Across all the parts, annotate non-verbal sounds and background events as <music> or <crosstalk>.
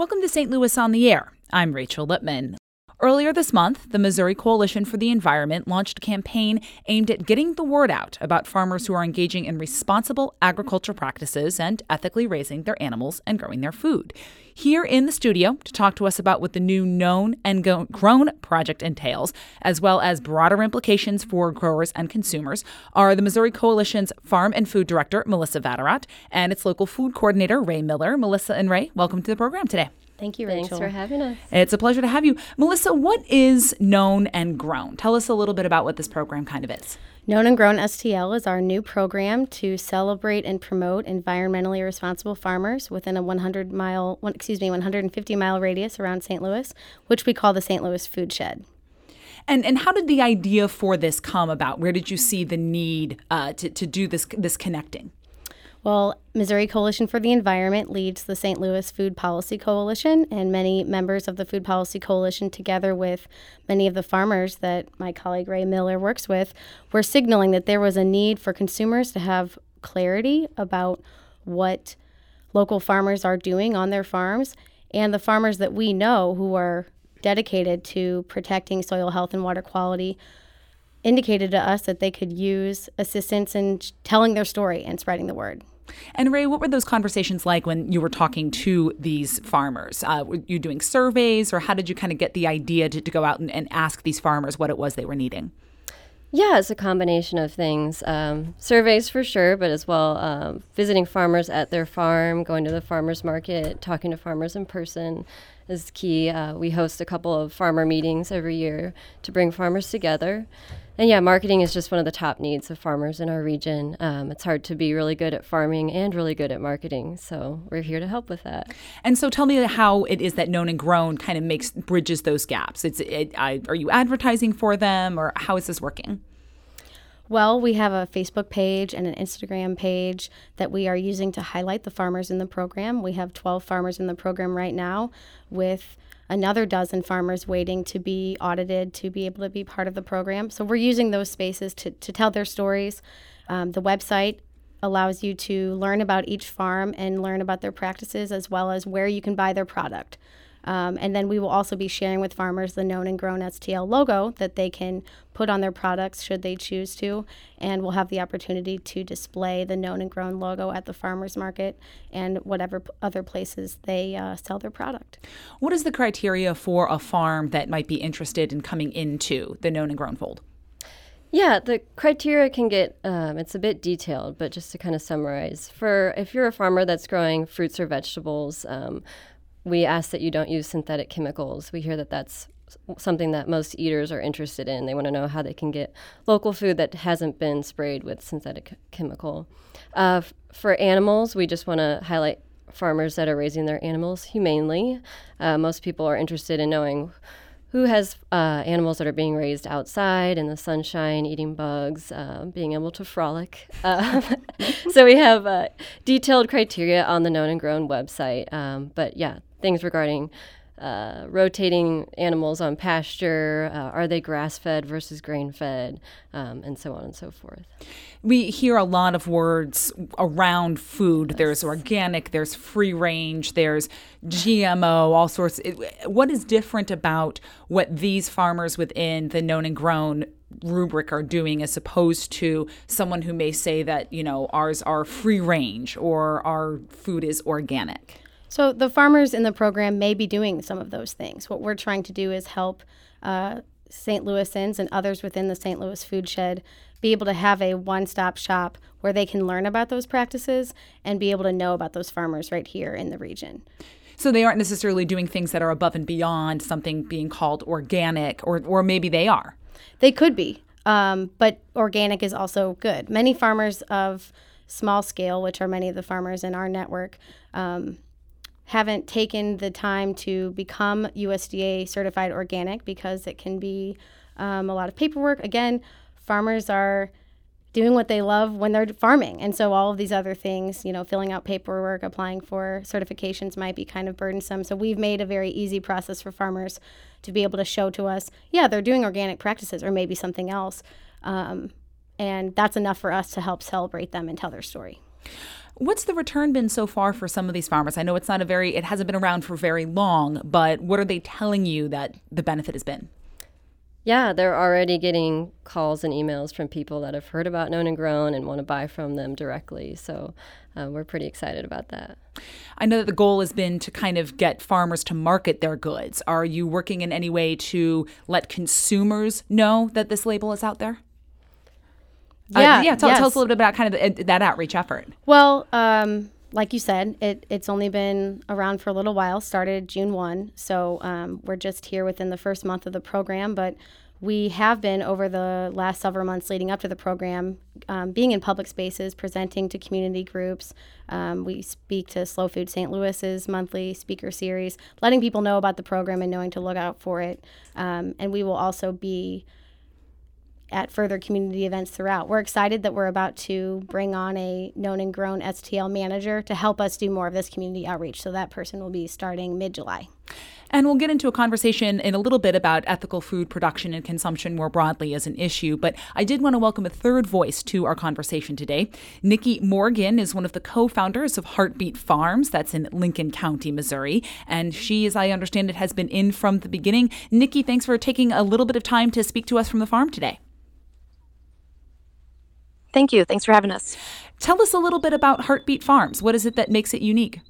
Welcome to St. Louis on the Air. I'm Rachel Lippman. Earlier this month, the Missouri Coalition for the Environment launched a campaign aimed at getting the word out about farmers who are engaging in responsible agriculture practices and ethically raising their animals and growing their food. Here in the studio to talk to us about what the new Known and Grown project entails, as well as broader implications for growers and consumers, are the Missouri Coalition's Farm and Food Director, Melissa Vatterott, and its local food coordinator, Ray Miller. Melissa and Ray, welcome to the program today. Thank you, Rachel. Thanks for having us. It's a pleasure to have you. Melissa, what is Known and Grown? Tell us a little bit about what this program kind of is. Known and Grown STL is our new program to celebrate and promote environmentally responsible farmers within a 100 mile, excuse me, 150 mile radius around St. Louis, which we call the St. Louis Food Shed. And and how did the idea for this come about? Where did you see the need uh, to to do this this connecting? Well, Missouri Coalition for the Environment leads the St. Louis Food Policy Coalition, and many members of the Food Policy Coalition, together with many of the farmers that my colleague Ray Miller works with, were signaling that there was a need for consumers to have clarity about what local farmers are doing on their farms and the farmers that we know who are dedicated to protecting soil health and water quality indicated to us that they could use assistance in telling their story and spreading the word. And Ray, what were those conversations like when you were talking to these farmers? Uh, were you doing surveys, or how did you kind of get the idea to, to go out and, and ask these farmers what it was they were needing? Yeah, it's a combination of things. Um, surveys for sure, but as well um, visiting farmers at their farm, going to the farmers market, talking to farmers in person is key. Uh, we host a couple of farmer meetings every year to bring farmers together. And yeah, marketing is just one of the top needs of farmers in our region. Um, it's hard to be really good at farming and really good at marketing, so we're here to help with that. And so, tell me how it is that Known and Grown kind of makes bridges those gaps. It's it, I, are you advertising for them, or how is this working? Well, we have a Facebook page and an Instagram page that we are using to highlight the farmers in the program. We have 12 farmers in the program right now with another dozen farmers waiting to be audited to be able to be part of the program. So we're using those spaces to, to tell their stories. Um, the website allows you to learn about each farm and learn about their practices as well as where you can buy their product. Um, and then we will also be sharing with farmers the known and grown STL logo that they can put on their products should they choose to. And we'll have the opportunity to display the known and grown logo at the farmers market and whatever p- other places they uh, sell their product. What is the criteria for a farm that might be interested in coming into the known and grown fold? Yeah, the criteria can get, um, it's a bit detailed, but just to kind of summarize, for if you're a farmer that's growing fruits or vegetables, um, we ask that you don't use synthetic chemicals. We hear that that's something that most eaters are interested in. They want to know how they can get local food that hasn't been sprayed with synthetic chemical. Uh, for animals, we just want to highlight farmers that are raising their animals humanely. Uh, most people are interested in knowing who has uh, animals that are being raised outside in the sunshine, eating bugs, uh, being able to frolic. Uh, <laughs> <laughs> so we have uh, detailed criteria on the Known and Grown website. Um, but yeah, things regarding uh, rotating animals on pasture, uh, are they grass fed versus grain fed, um, and so on and so forth. We hear a lot of words around food. Yes. There's organic, there's free range, there's GMO, all sorts. What is different about what these farmers within the known and grown rubric are doing as opposed to someone who may say that, you know, ours are free range or our food is organic? So the farmers in the program may be doing some of those things. What we're trying to do is help uh, St. Louisans and others within the St. Louis Food Shed be able to have a one-stop shop where they can learn about those practices and be able to know about those farmers right here in the region. So they aren't necessarily doing things that are above and beyond something being called organic, or or maybe they are. They could be, um, but organic is also good. Many farmers of small scale, which are many of the farmers in our network. Um, haven't taken the time to become USDA certified organic because it can be um, a lot of paperwork. Again, farmers are doing what they love when they're farming. And so all of these other things, you know, filling out paperwork, applying for certifications might be kind of burdensome. So we've made a very easy process for farmers to be able to show to us, yeah, they're doing organic practices or maybe something else. Um, and that's enough for us to help celebrate them and tell their story. What's the return been so far for some of these farmers? I know it's not a very, it hasn't been around for very long, but what are they telling you that the benefit has been? Yeah, they're already getting calls and emails from people that have heard about Known and Grown and want to buy from them directly. So uh, we're pretty excited about that. I know that the goal has been to kind of get farmers to market their goods. Are you working in any way to let consumers know that this label is out there? Yeah, uh, yeah. Tell, yes. tell, us a little bit about kind of the, that outreach effort. Well, um, like you said, it, it's only been around for a little while. Started June one, so um, we're just here within the first month of the program. But we have been over the last several months leading up to the program, um, being in public spaces, presenting to community groups. Um, we speak to Slow Food St. Louis's monthly speaker series, letting people know about the program and knowing to look out for it. Um, and we will also be at further community events throughout. We're excited that we're about to bring on a known and grown STL manager to help us do more of this community outreach. So that person will be starting mid July. And we'll get into a conversation in a little bit about ethical food production and consumption more broadly as an issue. But I did want to welcome a third voice to our conversation today. Nikki Morgan is one of the co founders of HartBeet Farms, that's in Lincoln County, Missouri. And she, as I understand it, has been in from the beginning. Nikki, thanks for taking a little bit of time to speak to us from the farm today. Thank you. Thanks for having us. Tell us a little bit about HartBeet Farms. What is it that makes it unique?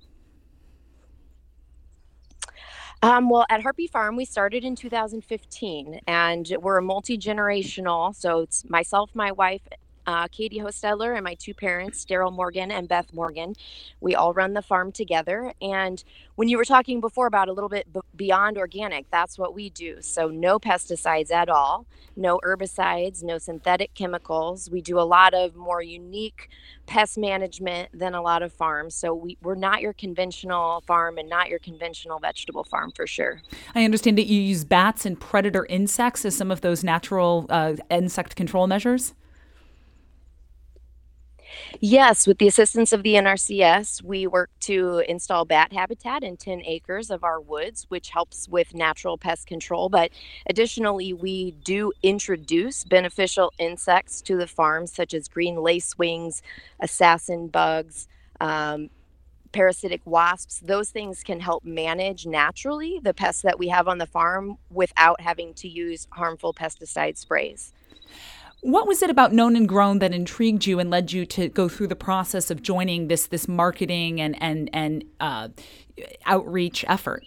Um, well, at HartBeet Farm, we started in 2015, and we're a multi generational. So it's myself, my wife, uh, Katie Hostetler, and my two parents, Daryl Morgan and Beth Morgan. We all run the farm together. And when you were talking before about a little bit b- beyond organic, that's what we do. So no pesticides at all, no herbicides, no synthetic chemicals. We do a lot of more unique pest management than a lot of farms. So we, we're not your conventional farm and not your conventional vegetable farm for sure. I understand that you use bats and predator insects as some of those natural uh, insect control measures. Yes, with the assistance of the NRCS, we work to install bat habitat in 10 acres of our woods, which helps with natural pest control. But additionally, we do introduce beneficial insects to the farm, such as green lacewings, assassin bugs. Um, parasitic wasps, those things can help manage naturally the pests that we have on the farm without having to use harmful pesticide sprays. What was it about Known and Grown that intrigued you and led you to go through the process of joining this this marketing and and and uh, outreach effort?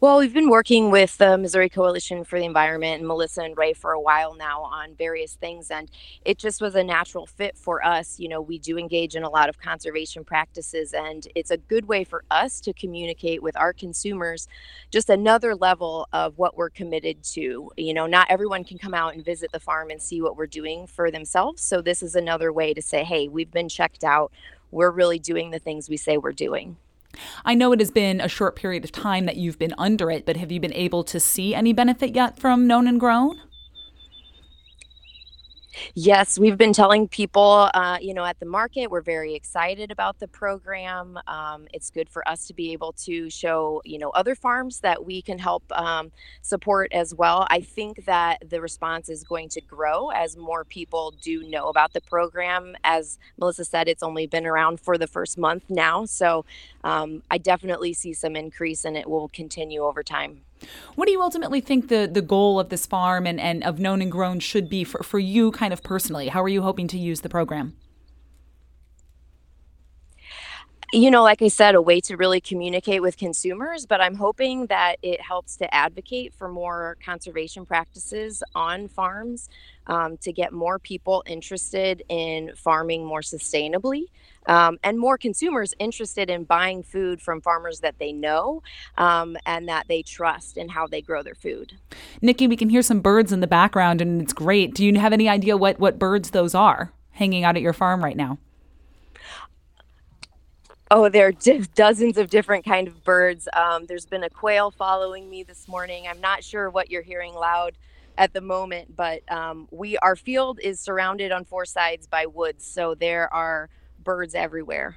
Well, we've been working with the Missouri Coalition for the Environment and Melissa and Ray for a while now on various things, and it just was a natural fit for us. You know, we do engage in a lot of conservation practices, and it's a good way for us to communicate with our consumers just another level of what we're committed to. You know, not everyone can come out and visit the farm and see what we're doing for themselves. So, this is another way to say, hey, we've been checked out. We're really doing the things we say we're doing. I know it has been a short period of time that you've been under it, but have you been able to see any benefit yet from Known and Grown? Yes, we've been telling people, uh, you know, at the market, we're very excited about the program. Um, it's good for us to be able to show, you know, other farms that we can help um, support as well. I think that the response is going to grow as more people do know about the program. As Melissa said, it's only been around for the first month now. So um, I definitely see some increase and it will continue over time. What do you ultimately think the, the goal of this farm and, and of Known and Grown should be for, for you kind of personally? How are you hoping to use the program? you know, like I said, a way to really communicate with consumers, but I'm hoping that it helps to advocate for more conservation practices on farms um, to get more people interested in farming more sustainably um, and more consumers interested in buying food from farmers that they know um, and that they trust in how they grow their food. Nikki, we can hear some birds in the background and it's great. Do you have any idea what, what birds those are hanging out at your farm right now? Oh, there are d- dozens of different kind of birds. Um, there's been a quail following me this morning. I'm not sure what you're hearing loud at the moment, but um, we our field is surrounded on four sides by woods, so there are birds everywhere.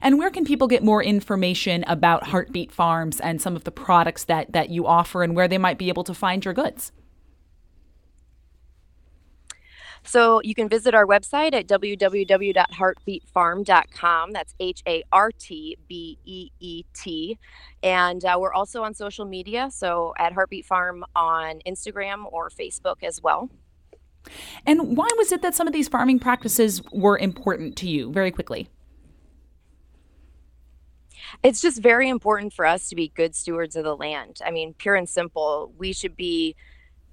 And where can people get more information about HartBeet Farms and some of the products that that you offer, and where they might be able to find your goods? So you can visit our website at www.hartbeetfarm.com. That's H A R T B E E T. And uh, we're also on social media, so at HartBeet Farm on Instagram or Facebook as well. And why was it that some of these farming practices were important to you, very quickly? It's just very important for us to be good stewards of the land. I mean, pure and simple, we should be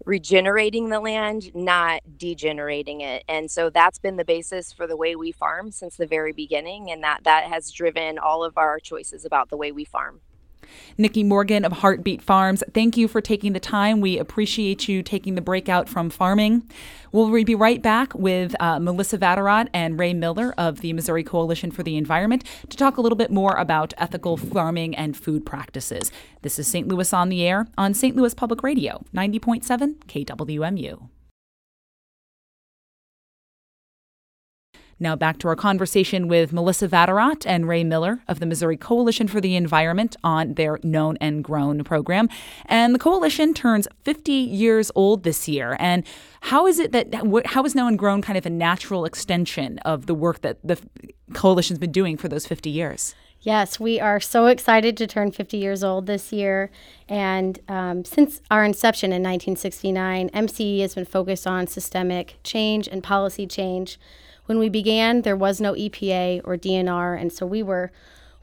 regenerating the land, not degenerating it. And so that's been the basis for the way we farm since the very beginning and that that has driven all of our choices about the way we farm. Nikki Morgan of HartBeet Farms, thank you for taking the time. We appreciate you taking the breakout from farming. We'll be right back with uh, Melissa Vatterott and Ray Miller of the Missouri Coalition for the Environment to talk a little bit more about ethical farming and food practices. This is St. Louis on the Air on St. Louis Public Radio, 90.7 KWMU. Now back to our conversation with Melissa Vatterott and Ray Miller of the Missouri Coalition for the Environment on their Known and Grown program. And the coalition turns 50 years old this year. And how is it that how is Known and Grown kind of a natural extension of the work that the coalition's been doing for those 50 years? Yes, we are so excited to turn 50 years old this year. And um, since our inception in 1969, MCE has been focused on systemic change and policy change when we began, there was no EPA or DNR, and so we were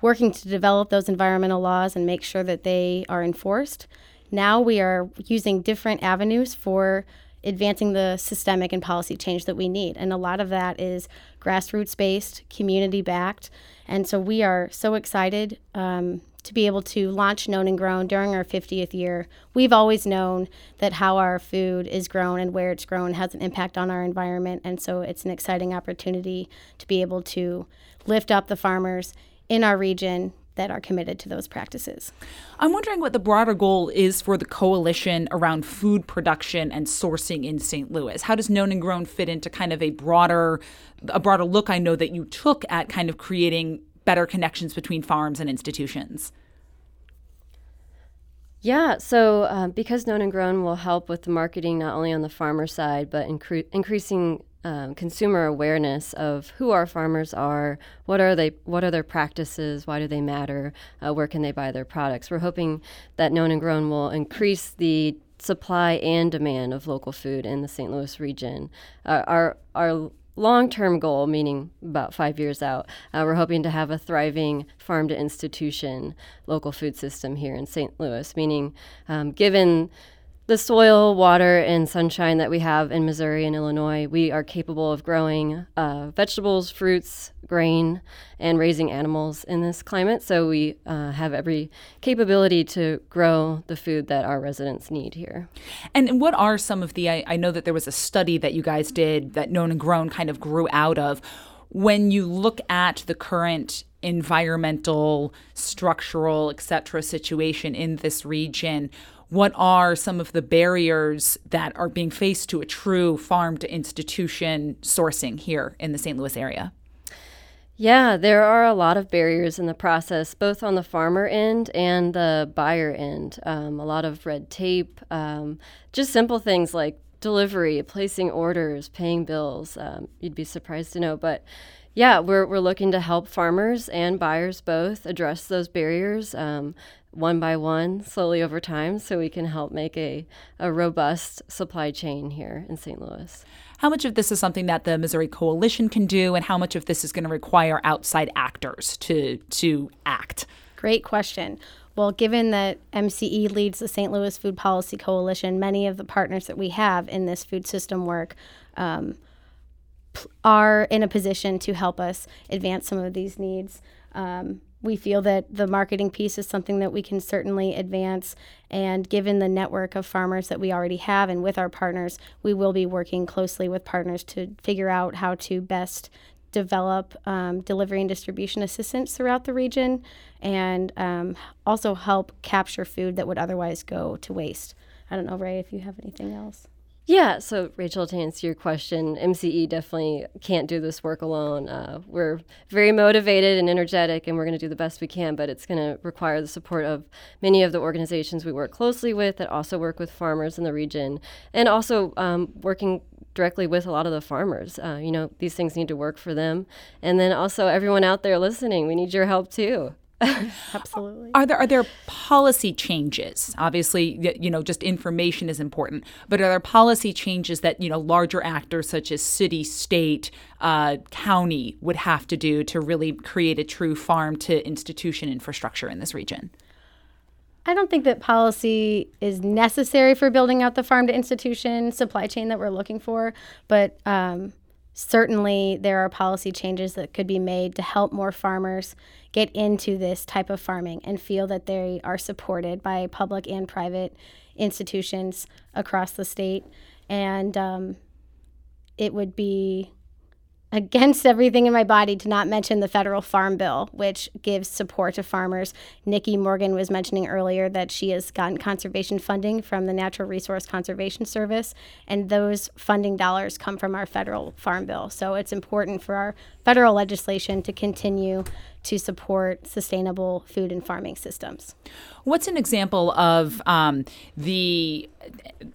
working to develop those environmental laws and make sure that they are enforced. Now we are using different avenues for advancing the systemic and policy change that we need. And a lot of that is grassroots based, community backed. And so we are so excited um, to be able to launch Known and Grown during our 50th year. We've always known that how our food is grown and where it's grown has an impact on our environment, and so it's an exciting opportunity to be able to lift up the farmers in our region that are committed to those practices. I'm wondering what the broader goal is for the coalition around food production and sourcing in St. Louis. How does Known and Grown fit into kind of a broader a broader look I know that you took at kind of creating better connections between farms and institutions? Yeah, so um, because Known and Grown will help with the marketing not only on the farmer side, but incre- increasing um, consumer awareness of who our farmers are, what are they, what are their practices, why do they matter, uh, where can they buy their products. We're hoping that Known and Grown will increase the supply and demand of local food in the St. Louis region. Uh, our our long term goal, meaning about five years out, uh, we're hoping to have a thriving farm to institution local food system here in St. Louis, meaning um, given the soil, water, and sunshine that we have in Missouri and Illinois, we are capable of growing uh, vegetables, fruits, grain, and raising animals in this climate. So we uh, have every capability to grow the food that our residents need here. And what are some of the? I, I know that there was a study that you guys did that Known and Grown kind of grew out of. When you look at the current environmental, structural, et cetera, situation in this region, what are some of the barriers that are being faced to a true farm to institution sourcing here in the St. Louis area? Yeah, there are a lot of barriers in the process, both on the farmer end and the buyer end. Um, a lot of red tape, um, just simple things like delivery, placing orders, paying bills. Um, you'd be surprised to know, but yeah, we're, we're looking to help farmers and buyers both address those barriers. Um, one by one, slowly over time, so we can help make a, a robust supply chain here in St. Louis. How much of this is something that the Missouri Coalition can do, and how much of this is going to require outside actors to to act? Great question. Well, given that MCE leads the St. Louis Food Policy Coalition, many of the partners that we have in this food system work um, are in a position to help us advance some of these needs. Um, we feel that the marketing piece is something that we can certainly advance. And given the network of farmers that we already have and with our partners, we will be working closely with partners to figure out how to best develop um, delivery and distribution assistance throughout the region and um, also help capture food that would otherwise go to waste. I don't know, Ray, if you have anything else. Yeah, so Rachel, to answer your question, MCE definitely can't do this work alone. Uh, we're very motivated and energetic, and we're going to do the best we can, but it's going to require the support of many of the organizations we work closely with that also work with farmers in the region, and also um, working directly with a lot of the farmers. Uh, you know, these things need to work for them. And then also, everyone out there listening, we need your help too. <laughs> Absolutely. Are there are there policy changes? Obviously, you know, just information is important, but are there policy changes that you know larger actors such as city, state, uh, county would have to do to really create a true farm to institution infrastructure in this region? I don't think that policy is necessary for building out the farm to institution supply chain that we're looking for, but um, certainly there are policy changes that could be made to help more farmers get into this type of farming and feel that they are supported by public and private institutions across the state. And um, it would be against everything in my body to not mention the federal farm bill, which gives support to farmers. Nikki Morgan was mentioning earlier that she has gotten conservation funding from the Natural Resource Conservation Service, and those funding dollars come from our federal farm bill. So it's important for our federal legislation to continue to support sustainable food and farming systems. What's an example of um, the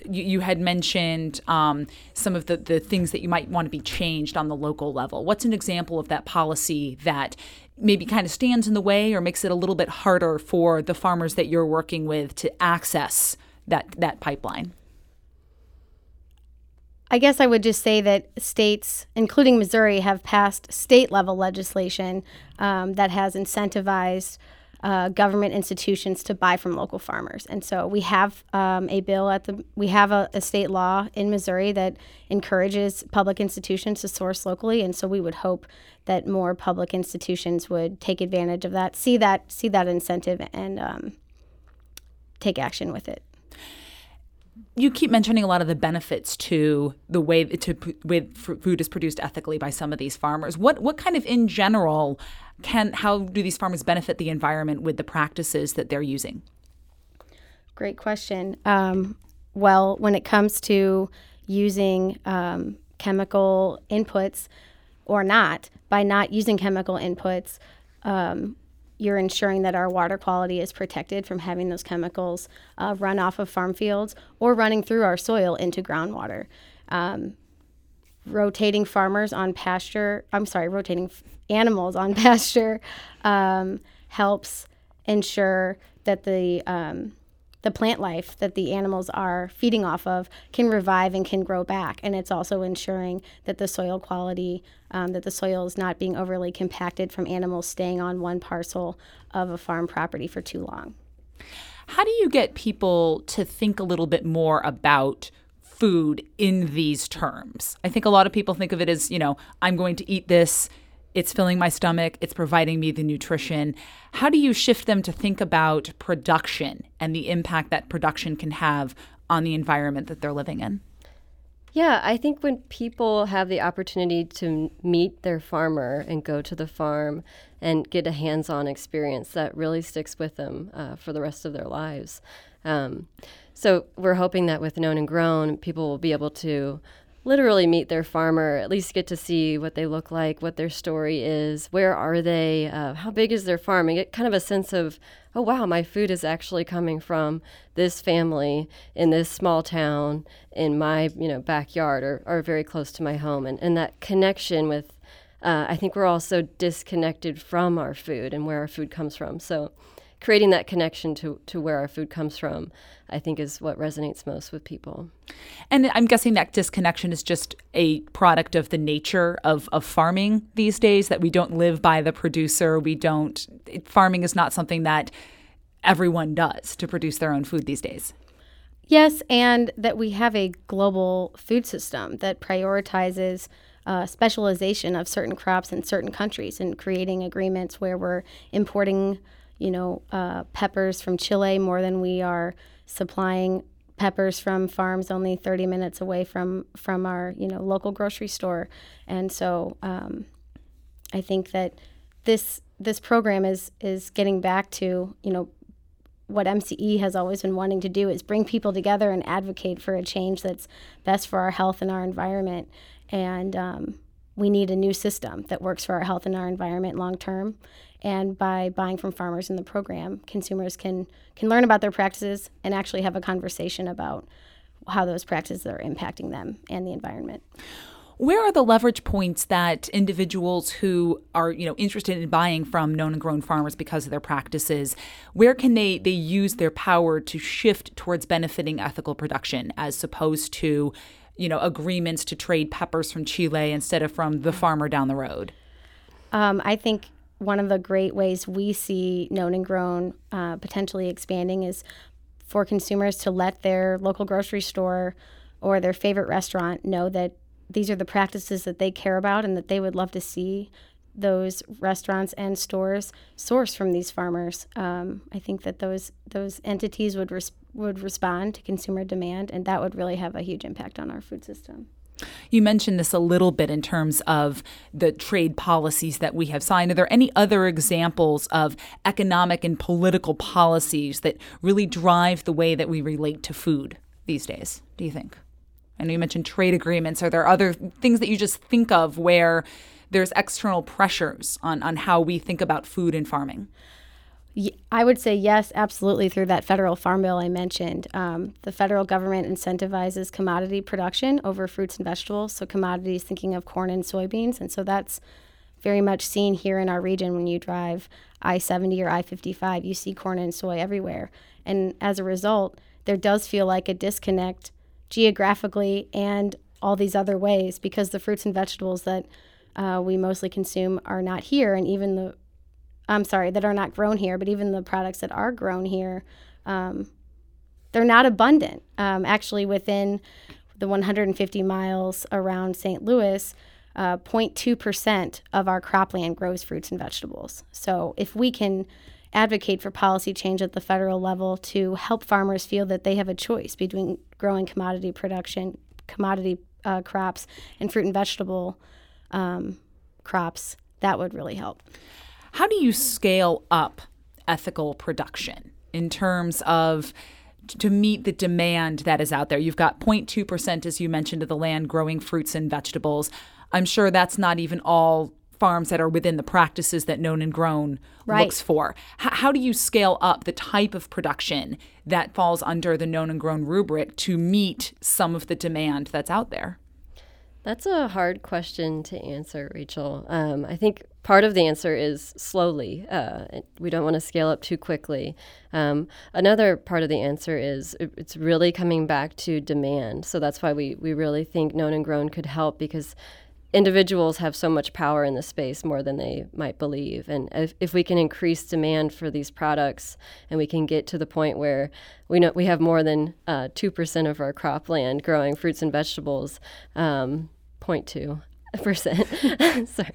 you, you, had mentioned um, some of the, the things that you might want to be changed on the local level. What's an example of that policy that maybe kind of stands in the way or makes it a little bit harder for the farmers that you're working with to access that that pipeline? I guess I would just say that states, including Missouri, have passed state level legislation um, that has incentivized uh, government institutions to buy from local farmers. And so we have um, a bill at the, we have a, a, state law in Missouri that encourages public institutions to source locally. And so we would hope that more public institutions would take advantage of that, see that, see that incentive, and um, take action with it you keep mentioning a lot of the benefits to the way to with food is produced ethically by some of these farmers. What what kind of in general can how do these farmers benefit the environment with the practices that they're using? Great question. Um, well, when it comes to using um, chemical inputs or not, by not using chemical inputs, um, you're ensuring that our water quality is protected from having those chemicals uh, run off of farm fields or running through our soil into groundwater. Um, rotating farmers on pasture, I'm sorry, rotating f- animals on <laughs> pasture um, helps ensure that the um, the plant life that the animals are feeding off of can revive and can grow back. And it's also ensuring that the soil quality, um, that the soil is not being overly compacted from animals staying on one parcel of a farm property for too long. How do you get people to think a little bit more about food in these terms? I think a lot of people think of it as, you know, I'm going to eat this it's filling my stomach, it's providing me the nutrition. How do you shift them to think about production and the impact that production can have on the environment that they're living in? Yeah, I think when people have the opportunity to meet their farmer and go to the farm and get a hands on experience, that really sticks with them uh, for the rest of their lives. Um, so we're hoping that with Known and Grown, people will be able to literally meet their farmer, at least get to see what they look like, what their story is, where are they, uh, how big is their farm, and get kind of a sense of, oh wow, my food is actually coming from this family in this small town in my you know backyard or, or very close to my home, and, and that connection with. Uh, I think we're all so disconnected from our food and where our food comes from. So, creating that connection to, to where our food comes from, I think is what resonates most with people. And I'm guessing that disconnection is just a product of the nature of, of farming these days, that we don't live by the producer. We don't, farming is not something that everyone does to produce their own food these days. Yes, and that we have a global food system that prioritizes uh, specialization of certain crops in certain countries and creating agreements where we're importing you know, uh, peppers from Chile more than we are supplying peppers from farms only 30 minutes away from from our you know local grocery store. And so um, I think that this this program is is getting back to you know what MCE has always been wanting to do is bring people together and advocate for a change that's best for our health and our environment. And um, we need a new system that works for our health and our environment long term and by buying from farmers in the program, consumers can can learn about their practices and actually have a conversation about how those practices are impacting them and the environment. Where are the leverage points that individuals who are, you know, interested in buying from known and grown farmers because of their practices, where can they they use their power to shift towards benefiting ethical production as opposed to, you know, agreements to trade peppers from Chile instead of from the farmer down the road? Um, I think one of the great ways we see known and grown uh, potentially expanding is for consumers to let their local grocery store or their favorite restaurant know that these are the practices that they care about and that they would love to see those restaurants and stores source from these farmers. Um, I think that those those entities would res- would respond to consumer demand, and that would really have a huge impact on our food system. You mentioned this a little bit in terms of the trade policies that we have signed. Are there any other examples of economic and political policies that really drive the way that we relate to food these days, do you think? I know you mentioned trade agreements. Are there other things that you just think of where there's external pressures on, on how we think about food and farming? I would say yes, absolutely, through that federal farm bill I mentioned. Um, the federal government incentivizes commodity production over fruits and vegetables. So, commodities, thinking of corn and soybeans. And so, that's very much seen here in our region when you drive I 70 or I 55. You see corn and soy everywhere. And as a result, there does feel like a disconnect geographically and all these other ways because the fruits and vegetables that uh, we mostly consume are not here. And even the I'm sorry, that are not grown here, but even the products that are grown here, um, they're not abundant. Um, actually, within the 150 miles around St. Louis, uh, 0.2% of our cropland grows fruits and vegetables. So if we can advocate for policy change at the federal level to help farmers feel that they have a choice between growing commodity production, commodity uh, crops, and fruit and vegetable um, crops, that would really help. How do you scale up ethical production in terms of to meet the demand that is out there? You've got 0.2%, as you mentioned, of the land growing fruits and vegetables. I'm sure that's not even all farms that are within the practices that known and grown right. looks for. H- how do you scale up the type of production that falls under the known and grown rubric to meet some of the demand that's out there? That's a hard question to answer, Rachel. Um, I think part of the answer is slowly. Uh, we don't want to scale up too quickly. Um, another part of the answer is it's really coming back to demand. So that's why we, we really think Known and Grown could help because individuals have so much power in the space more than they might believe. And if, if we can increase demand for these products and we can get to the point where we know we have more than uh, 2% of our cropland growing fruits and vegetables, um, 0.2 percent. <laughs> Sorry,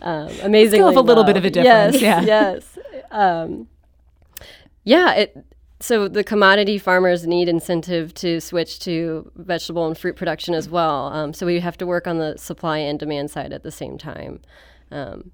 um, amazingly, a little bit of a difference. Yes, yeah, yes, um, yeah. It so the commodity farmers need incentive to switch to vegetable and fruit production as well. Um, so we have to work on the supply and demand side at the same time. Um,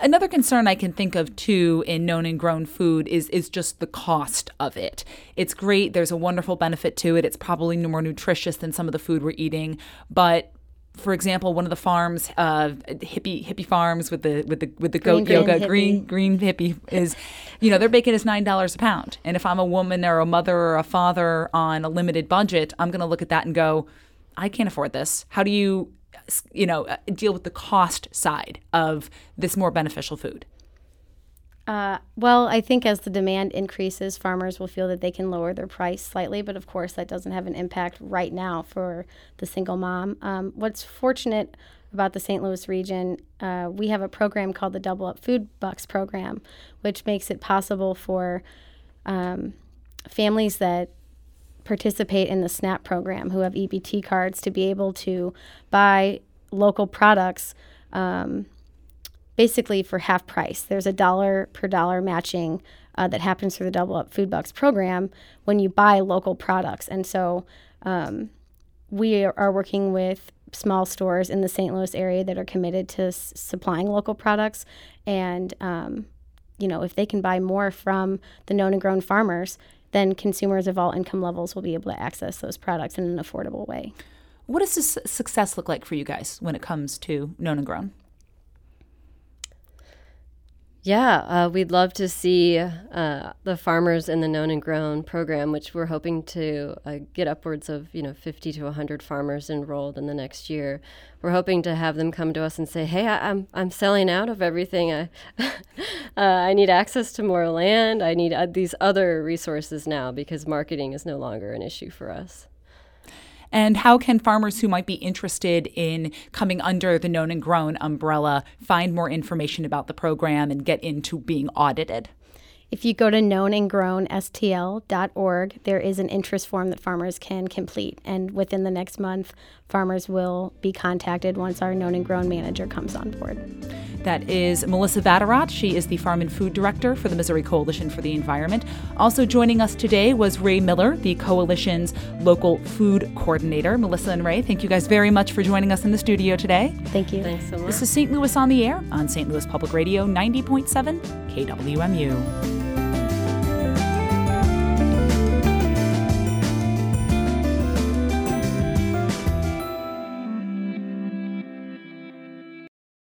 Another concern I can think of too in known and grown food is is just the cost of it. It's great. There's a wonderful benefit to it. It's probably more nutritious than some of the food we're eating, but for example, one of the farms, uh, hippie hippie farms with the with the with the goat green, yoga, green green hippie is, you know, their bacon is nine dollars a pound. And if I'm a woman or a mother or a father on a limited budget, I'm going to look at that and go, I can't afford this. How do you you know, uh, deal with the cost side of this more beneficial food? Uh, well, I think as the demand increases, farmers will feel that they can lower their price slightly, but of course, that doesn't have an impact right now for the single mom. Um, what's fortunate about the St. Louis region, uh, we have a program called the Double Up Food Bucks program, which makes it possible for um, families that participate in the SNAP program who have EBT cards to be able to buy local products um, basically for half price. There's a dollar per dollar matching uh, that happens through the Double Up Food Bucks program when you buy local products. And so um, we are working with small stores in the St. Louis area that are committed to s- supplying local products. And, um, you know, if they can buy more from the known and grown farmers, then consumers of all income levels will be able to access those products in an affordable way. What does success look like for you guys when it comes to known and grown? Yeah, uh, we'd love to see uh, the farmers in the known and grown program, which we're hoping to uh, get upwards of you know 50 to 100 farmers enrolled in the next year. We're hoping to have them come to us and say, "Hey, I, am I'm, I'm selling out of everything. I <laughs> uh, I need access to more land. I need uh, these other resources now because marketing is no longer an issue for us." And how can farmers who might be interested in coming under the known and grown umbrella find more information about the program and get into being audited? If you go to knownandgrownstl.org, there is an interest form that farmers can complete. And within the next month, farmers will be contacted once our known and grown manager comes on board. That is Melissa Vatterott. She is the Farm and Food Director for the Missouri Coalition for the Environment. Also joining us today was Ray Miller, the Coalition's local food coordinator. Melissa and Ray, thank you guys very much for joining us in the studio today. Thank you. Thanks so much. This is St. Louis on the Air on St. Louis Public Radio 90.7 KWMU.